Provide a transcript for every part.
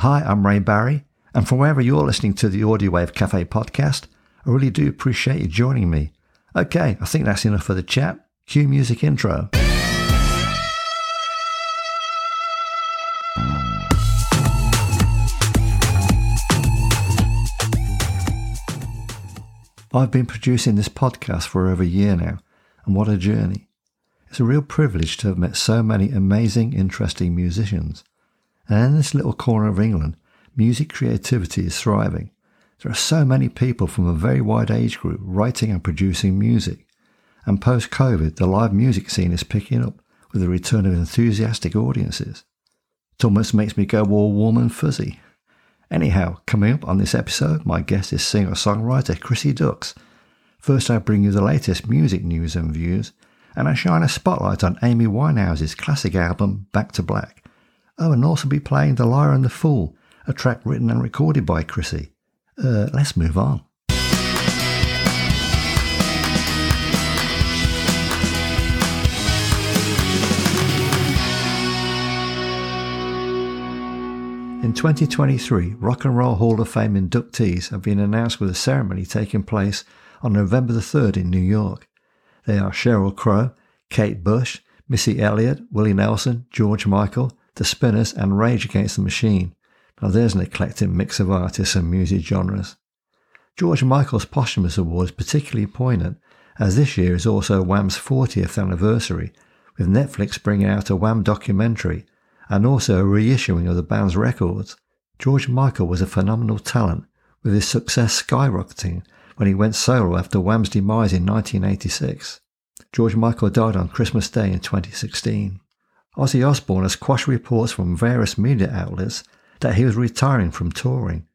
Hi, I'm Ray Barry, and from wherever you're listening to the Audio Wave Cafe podcast, I really do appreciate you joining me. Okay, I think that's enough for the chat. Cue music intro. I've been producing this podcast for over a year now, and what a journey. It's a real privilege to have met so many amazing, interesting musicians. And in this little corner of England, music creativity is thriving. There are so many people from a very wide age group writing and producing music. And post COVID, the live music scene is picking up with the return of enthusiastic audiences. It almost makes me go all warm and fuzzy. Anyhow, coming up on this episode, my guest is singer songwriter Chrissie Dux. First, I bring you the latest music news and views, and I shine a spotlight on Amy Winehouse's classic album, Back to Black. Oh, and also be playing The Liar and the Fool, a track written and recorded by Chrissie. Uh, let's move on. In 2023, Rock and Roll Hall of Fame inductees have been announced with a ceremony taking place on November the 3rd in New York. They are Sheryl Crow, Kate Bush, Missy Elliott, Willie Nelson, George Michael, The Spinners, and Rage Against the Machine. Now there's an eclectic mix of artists and music genres. George Michael's posthumous award is particularly poignant, as this year is also Wham's 40th anniversary, with Netflix bringing out a Wham documentary and also a reissuing of the band's records. George Michael was a phenomenal talent, with his success skyrocketing when he went solo after Wham's demise in 1986. George Michael died on Christmas Day in 2016. Ozzy Osbourne has quashed reports from various media outlets that he was retiring from touring.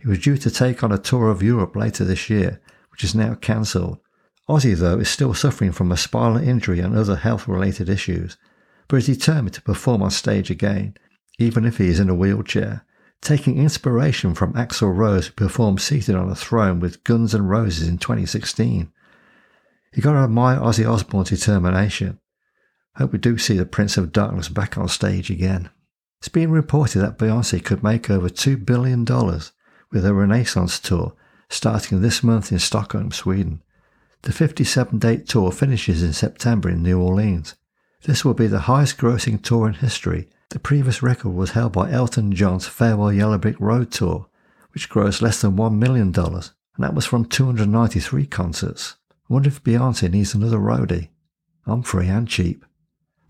He was due to take on a tour of Europe later this year, which is now cancelled. Ozzy, though, is still suffering from a spinal injury and other health related issues, but is determined to perform on stage again, even if he is in a wheelchair, taking inspiration from Axl Rose, who performed seated on a throne with Guns N' Roses in 2016. You got to admire Ozzy Osbourne's determination. Hope we do see the Prince of Darkness back on stage again. It's been reported that Beyonce could make over $2 billion with her Renaissance tour starting this month in Stockholm, Sweden. The 57 date tour finishes in September in New Orleans. This will be the highest grossing tour in history. The previous record was held by Elton John's Farewell Yellow Brick Road tour, which grossed less than $1 million, and that was from 293 concerts. I wonder if Beyonce needs another roadie. I'm free and cheap.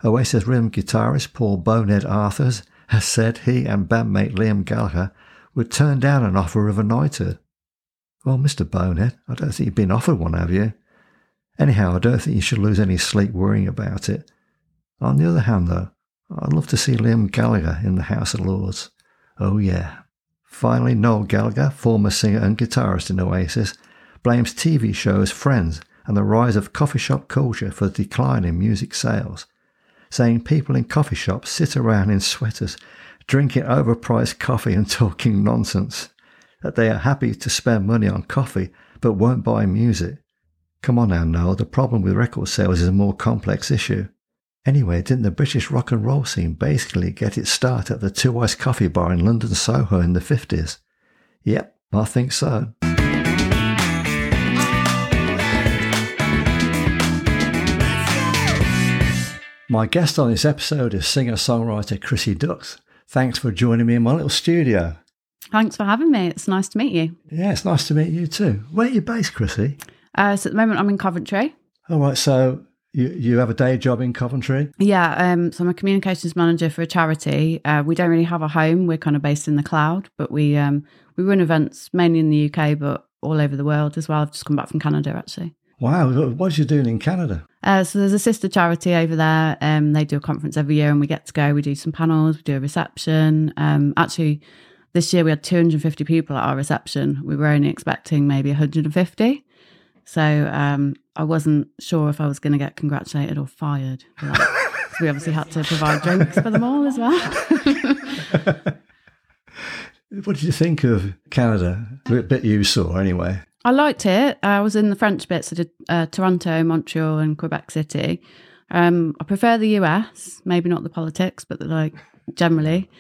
Oasis rhythm guitarist Paul Bonehead Arthurs has said he and bandmate Liam Gallagher would turn down an offer of a knighthood. Well, Mr. Bonehead, I don't think you've been offered one, have you? Anyhow, I don't think you should lose any sleep worrying about it. On the other hand, though, I'd love to see Liam Gallagher in the House of Lords. Oh, yeah. Finally, Noel Gallagher, former singer and guitarist in Oasis, blames TV shows Friends and the rise of coffee shop culture for the decline in music sales, saying people in coffee shops sit around in sweaters, drinking overpriced coffee and talking nonsense, that they are happy to spend money on coffee but won't buy music. Come on now, Noel, the problem with record sales is a more complex issue. Anyway, didn't the British rock and roll scene basically get its start at the 2i's Coffee Bar in London Soho in the 50s? Yep, I think so. My guest on this episode is singer songwriter Chrissie Dux. Thanks for joining me in my little studio. Thanks for having me. It's nice to meet you. Yeah, it's nice to meet you too. Where are you based, Chrissie? Uh, so at the moment, I'm in Coventry. All right, so you, you have a day job in Coventry? Yeah, um, so I'm a communications manager for a charity. Uh, we don't really have a home. We're kind of based in the cloud, but we um, we run events mainly in the UK, but all over the world as well. I've just come back from Canada actually. Wow, what are you doing in Canada? Uh, so there's a sister charity over there. Um, they do a conference every year, and we get to go. We do some panels, we do a reception. Um, actually, this year we had 250 people at our reception. We were only expecting maybe 150. So um, I wasn't sure if I was going to get congratulated or fired. For that. so we obviously had to provide drinks for them all as well. what did you think of Canada? The bit you saw, anyway. I liked it. I was in the French bits. I did uh, Toronto, Montreal, and Quebec City. Um, I prefer the US, maybe not the politics, but the, like generally.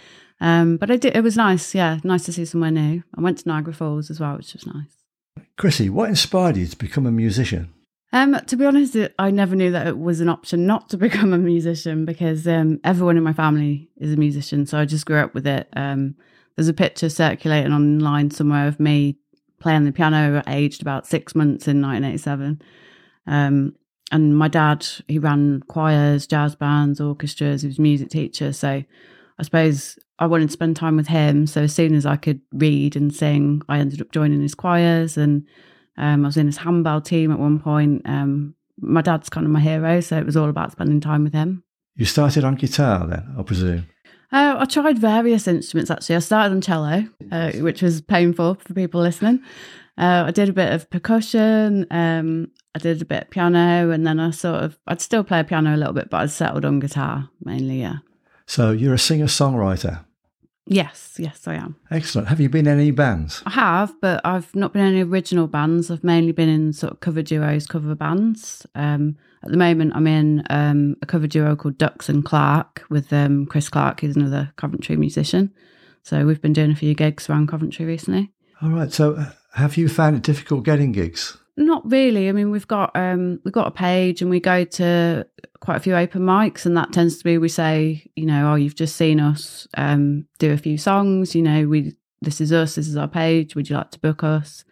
Um, but I did. It was nice. Yeah, nice to see somewhere new. I went to Niagara Falls as well, which was nice. Chrissie, what inspired you to become a musician? Um, to be honest, I never knew that it was an option not to become a musician because um, everyone in my family is a musician. So I just grew up with it. Um, there's a picture circulating online somewhere of me playing the piano aged about six months in 1987. Um, and my dad, he ran choirs, jazz bands, orchestras. He was a music teacher. So I suppose I wanted to spend time with him. So as soon as I could read and sing, I ended up joining his choirs and um, I was in his handbell team at one point. Um, my dad's kind of my hero, so it was all about spending time with him. You started on guitar then, I presume? Uh, I tried various instruments actually. I started on cello, uh, which was painful for people listening. Uh, I did a bit of percussion. Um, I did a bit of piano, and then I sort of I'd still play piano a little bit, but I settled on guitar mainly. Yeah. So you're a singer songwriter. Yes, yes, I am. Excellent. Have you been in any bands? I have, but I've not been in any original bands. I've mainly been in sort of cover duos, cover bands. Um, at the moment, I'm in um, a cover duo called Dux and Clark with um, Chris Clark, who's another Coventry musician. So we've been doing a few gigs around Coventry recently. All right. So uh, have you found it difficult getting gigs? Not really. I mean, we've got um, we've got a page, and we go to quite a few open mics, and that tends to be we say, you know, oh, you've just seen us um, do a few songs. You know, we this is us. This is our page. Would you like to book us?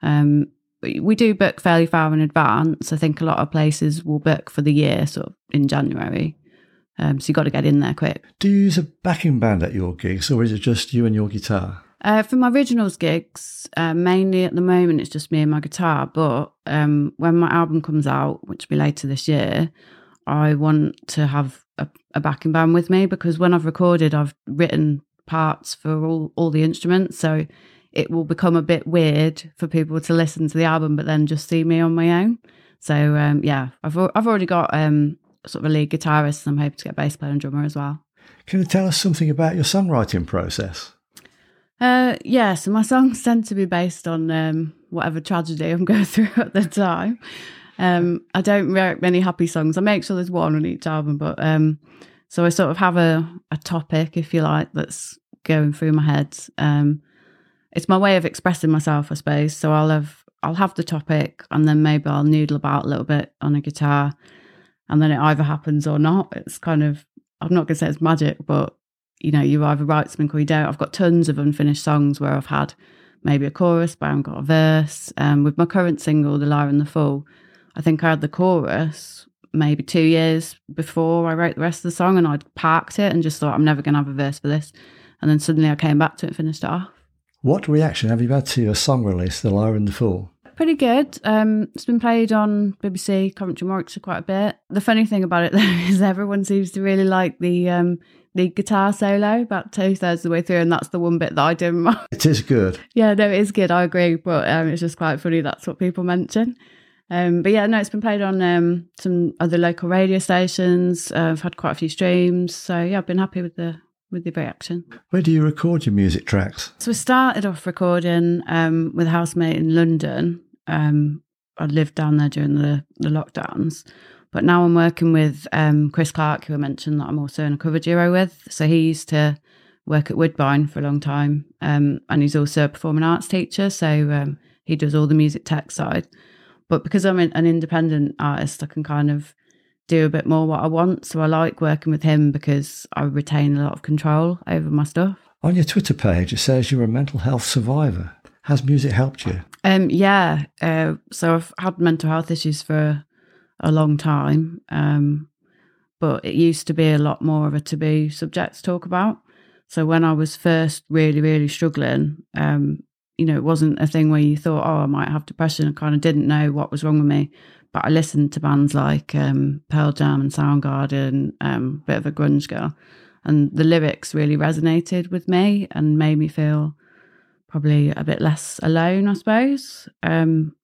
Um, we do book fairly far in advance. I think a lot of places will book for the year, sort of in January. Um, so you've got to get in there quick. Do you use a backing band at your gigs, or is it just you and your guitar? Uh, for my originals gigs, uh, mainly at the moment it's just me and my guitar. But um, when my album comes out, which will be later this year, I want to have a, a, backing band with me because when I've recorded, I've written parts for all, all the instruments. So it will become a bit weird for people to listen to the album, but then just see me on my own. So um, yeah, I've I've already got um, sort of a lead guitarist, and I'm hoping to get bass player and drummer as well. Can you tell us something about your songwriting process? Uh, yeah, so my songs tend to be based on um, whatever tragedy I'm going through at the time. Um, I don't write many happy songs. I make sure there's one on each album, but um, so I sort of have a, a topic, if you like, that's going through my head. Um, it's my way of expressing myself, I suppose. So I'll have I'll have the topic, and then maybe I'll noodle about a little bit on a guitar, and then it either happens or not. It's kind of I'm not going to say it's magic, but you know, you either write something or you don't. I've got tons of unfinished songs where I've had maybe a chorus, but I haven't got a verse. Um, with my current single, The Liar and the Fool, I think I had the chorus maybe two years before I wrote the rest of the song and I'd parked it and just thought, I'm never going to have a verse for this. And then suddenly I came back to it and finished it off. What reaction have you had to your song release, The Liar and the Fool? Pretty good. Um, it's been played on BBC, Coventry, Warwickshire quite a bit. The funny thing about it though is everyone seems to really like the um, the guitar solo about two thirds of the way through, and that's the one bit that I didn't. It is good. yeah, no, it is good. I agree, but um, it's just quite funny. That's what people mention. Um, but yeah, no, it's been played on um, some other local radio stations. Uh, I've had quite a few streams, so yeah, I've been happy with the with the reaction. Where do you record your music tracks? So we started off recording um, with a housemate in London. Um, I lived down there during the, the lockdowns. But now I'm working with um, Chris Clark, who I mentioned that I'm also in a cover duo with. So he used to work at Woodbine for a long time, um, and he's also a performing arts teacher. So um, he does all the music tech side. But because I'm an independent artist, I can kind of do a bit more what I want. So I like working with him because I retain a lot of control over my stuff. On your Twitter page, it says you're a mental health survivor. Has music helped you? Um, yeah. Uh, so I've had mental health issues for a long time. Um, but it used to be a lot more of a taboo subject to talk about. So when I was first really, really struggling, um, you know, it wasn't a thing where you thought, oh, I might have depression. I kind of didn't know what was wrong with me. But I listened to bands like um, Pearl Jam and Soundgarden, um, bit of a grunge girl, and the lyrics really resonated with me and made me feel probably a bit less alone, I suppose. Um,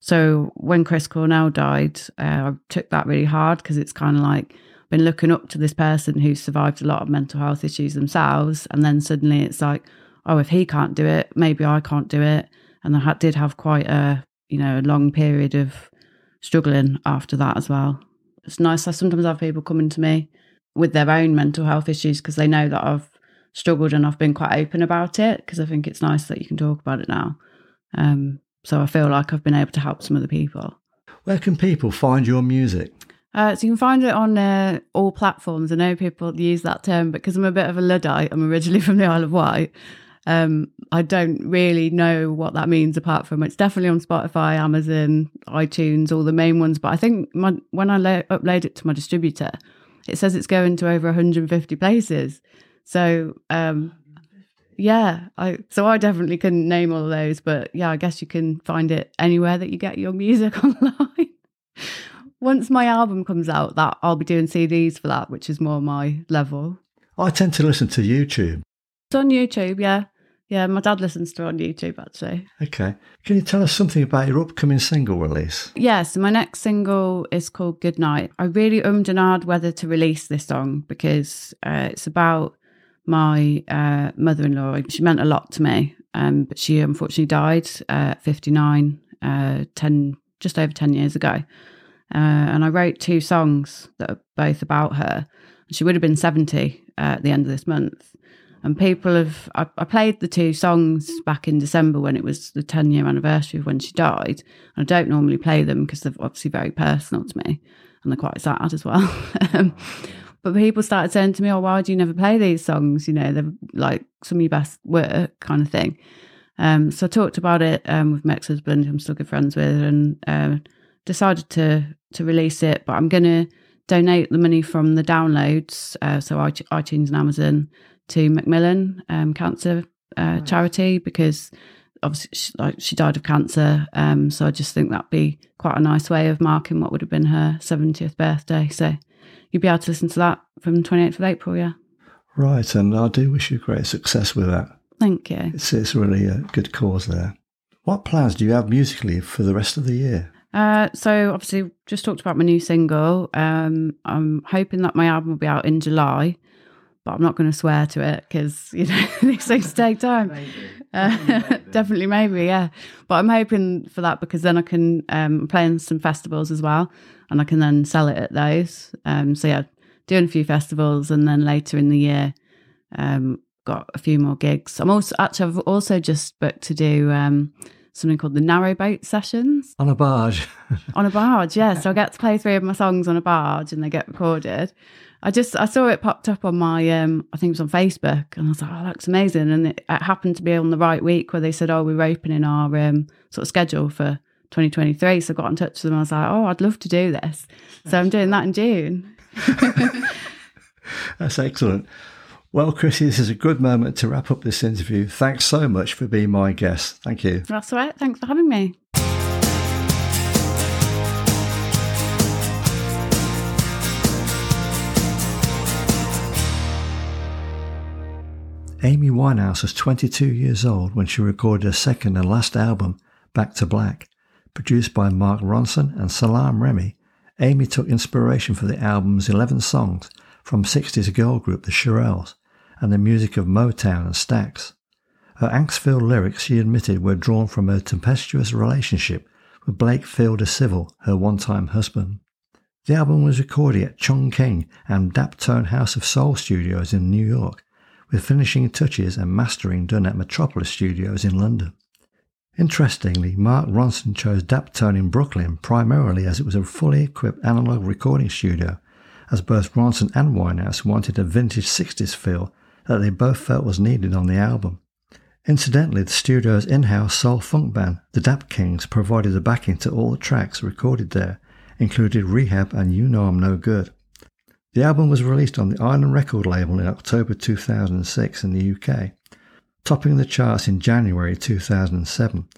so when Chris Cornell died, uh, I took that really hard because it's kind of like I've been looking up to this person who survived a lot of mental health issues themselves, and then suddenly it's like, oh, if he can't do it, maybe I can't do it. And I did have quite a you know a long period of struggling after that as well. It's nice. I sometimes have people coming to me with their own mental health issues because they know that I've struggled and I've been quite open about it because I think it's nice that you can talk about it now. Um, so I feel like I've been able to help some other people. Where can people find your music? Uh, so you can find it on uh, all platforms. I know people use that term, but because I'm a bit of a Luddite, I'm originally from the Isle of Wight. Um, I don't really know what that means apart from it's definitely on Spotify, Amazon, iTunes, all the main ones. But I think my, when I lo- upload it to my distributor, it says it's going to over 150 places. So um, yeah, I so I definitely couldn't name all of those, but yeah, I guess you can find it anywhere that you get your music online. Once my album comes out, that I'll be doing CDs for that, which is more my level. I tend to listen to YouTube. It's on YouTube, yeah. Yeah, my dad listens to it on YouTube actually. Okay. Can you tell us something about your upcoming single release? Yes, yeah, so my next single is called Good Night. I really ummed and whether to release this song because uh, it's about my uh, mother-in-law. She meant a lot to me, um, but she unfortunately died at 59, uh, 10, just over 10 years ago. Uh, and I wrote two songs that are both about her. She would have been 70 uh, at the end of this month. And people have, I, I, played the two songs back in December when it was the 10 year anniversary of when she died. And I don't normally play them because they're obviously very personal to me and they're quite sad as well. Um, but people started saying to me, "Oh, why do you never play these songs? You know, they're like some of your best work, kind of thing." Um, so I talked about it um, with my ex-husband, who I'm still good friends with, and uh, decided to to release it. But I'm going to donate the money from the downloads, uh, so iTunes and Amazon, to Macmillan um, Cancer uh, right. Charity because obviously she, like she died of cancer. Um, so I just think that'd be quite a nice way of marking what would have been her 70th birthday. So you'll be able to listen to that from 28th of April, yeah. Right, and I do wish you great success with that. Thank you. It's, it's really a good cause there. What plans do you have musically for the rest of the year? Uh, so obviously, just talked about my new single. Um, I'm hoping that my album will be out in July, but I'm not going to swear to it because you know these things take time. Uh, maybe. definitely, maybe, yeah. But I'm hoping for that because then I can um, play in some festivals as well, and I can then sell it at those. Um, so yeah, doing a few festivals, and then later in the year, um, got a few more gigs. I'm also actually I've also just booked to do um, something called the narrowboat sessions on a barge. on a barge, yeah. So I get to play three of my songs on a barge, and they get recorded. I just I saw it popped up on my um I think it was on Facebook and I was like oh that's amazing and it, it, happened to be on the right week where they said oh we are opening our um sort of schedule for 2023 so I got in touch with them I was like oh I'd love to do this so I'm doing that in June That's excellent. Well, Chrissie, this is a good moment to wrap up this interview. Thanks so much for being my guest. Thank you. That's all right. Thanks for having me. Amy Winehouse was 22 years old when she recorded her second and last album, Back to Black. Produced by Mark Ronson and Salaam Remi, Amy took inspiration for the album's 11 songs from 60s girl group The Shirelles and the music of Motown and Stax. Her angst-filled lyrics, she admitted, were drawn from her tempestuous relationship with Blake Fielder Civil, her one-time husband. The album was recorded at Chung King and Daptone House of Soul Studios in New York, with finishing touches and mastering done at Metropolis Studios in London. Interestingly, Mark Ronson chose Daptone in Brooklyn primarily as it was a fully equipped analog recording studio as both Ronson and Winehouse wanted a vintage 60s feel that they both felt was needed on the album. Incidentally, the studio's in-house soul funk band, the Dap Kings, provided the backing to all the tracks recorded there, including Rehab and You Know I'm No Good. The album was released on the Island record label in October 2006 in the UK, topping the charts in January 2007.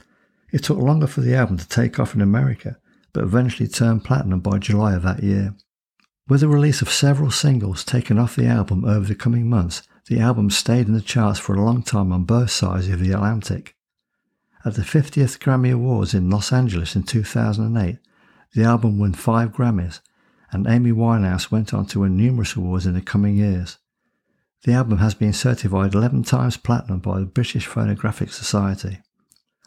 It took longer for the album to take off in America, but eventually turned platinum by July of that year. With the release of several singles taken off the album over the coming months, the album stayed in the charts for a long time on both sides of the Atlantic. At the 50th Grammy Awards in Los Angeles in 2008, the album won five Grammys, and Amy Winehouse went on to win numerous awards in the coming years. The album has been certified 11 times platinum by the British Phonographic Society.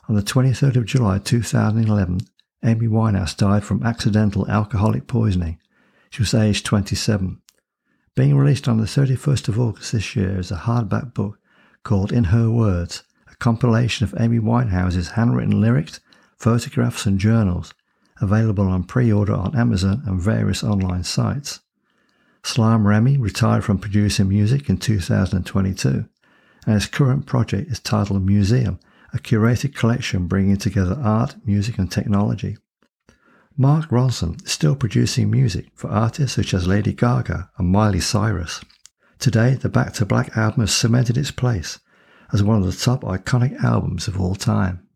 On the 23rd of July 2011, Amy Winehouse died from accidental alcoholic poisoning she was aged 27. Being released on the 31st of August this year is a hardback book called In Her Words, a compilation of Amy Winehouse's handwritten lyrics, photographs, and journals, available on pre order on Amazon and various online sites. Salaam Remi retired from producing music in 2022, and his current project is titled Museum, a curated collection bringing together art, music, and technology. Mark Ronson is still producing music for artists such as Lady Gaga and Miley Cyrus. Today, the Back to Black album has cemented its place as one of the top iconic albums of all time.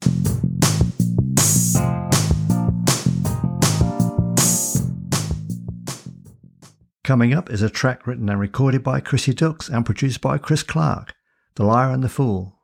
Coming up is a track written and recorded by Chrissie Dux and produced by Chris Clark, The Liar and the Fool.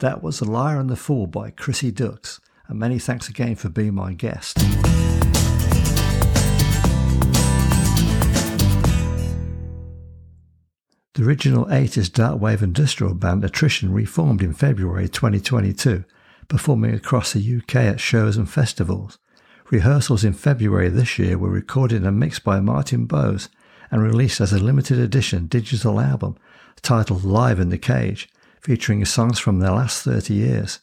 That was The Liar and the Fool by Chrissie Dux, and many thanks again for being my guest. The original 80s darkwave industrial band Attrition reformed in February 2022, performing across the UK at shows and festivals. Rehearsals in February this year were recorded and mixed by Martin Bowes and released as a limited edition digital album titled Live in the Cage, featuring songs from their last 30 years.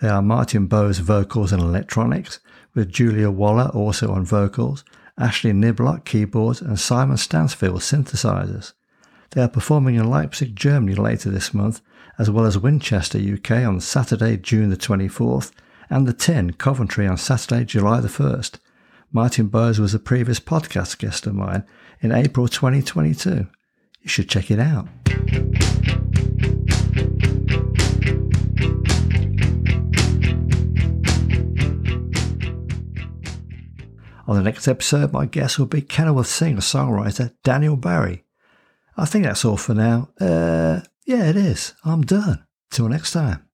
They are Martin Bowes vocals and electronics, with Julia Waller also on vocals, Ashley Niblock keyboards, and Simon Stansfield synthesizers. They are performing in Leipzig, Germany later this month, as well as Winchester, UK on Saturday, June the 24th, and the Tin, Coventry on Saturday, July the 1st. Martin Bowes was a previous podcast guest of mine in April 2022. You should check it out. On the next episode, my guest will be Kenilworth singer songwriter Daniel Barry. I think that's all for now. Uh, yeah, it is. I'm done. Till next time.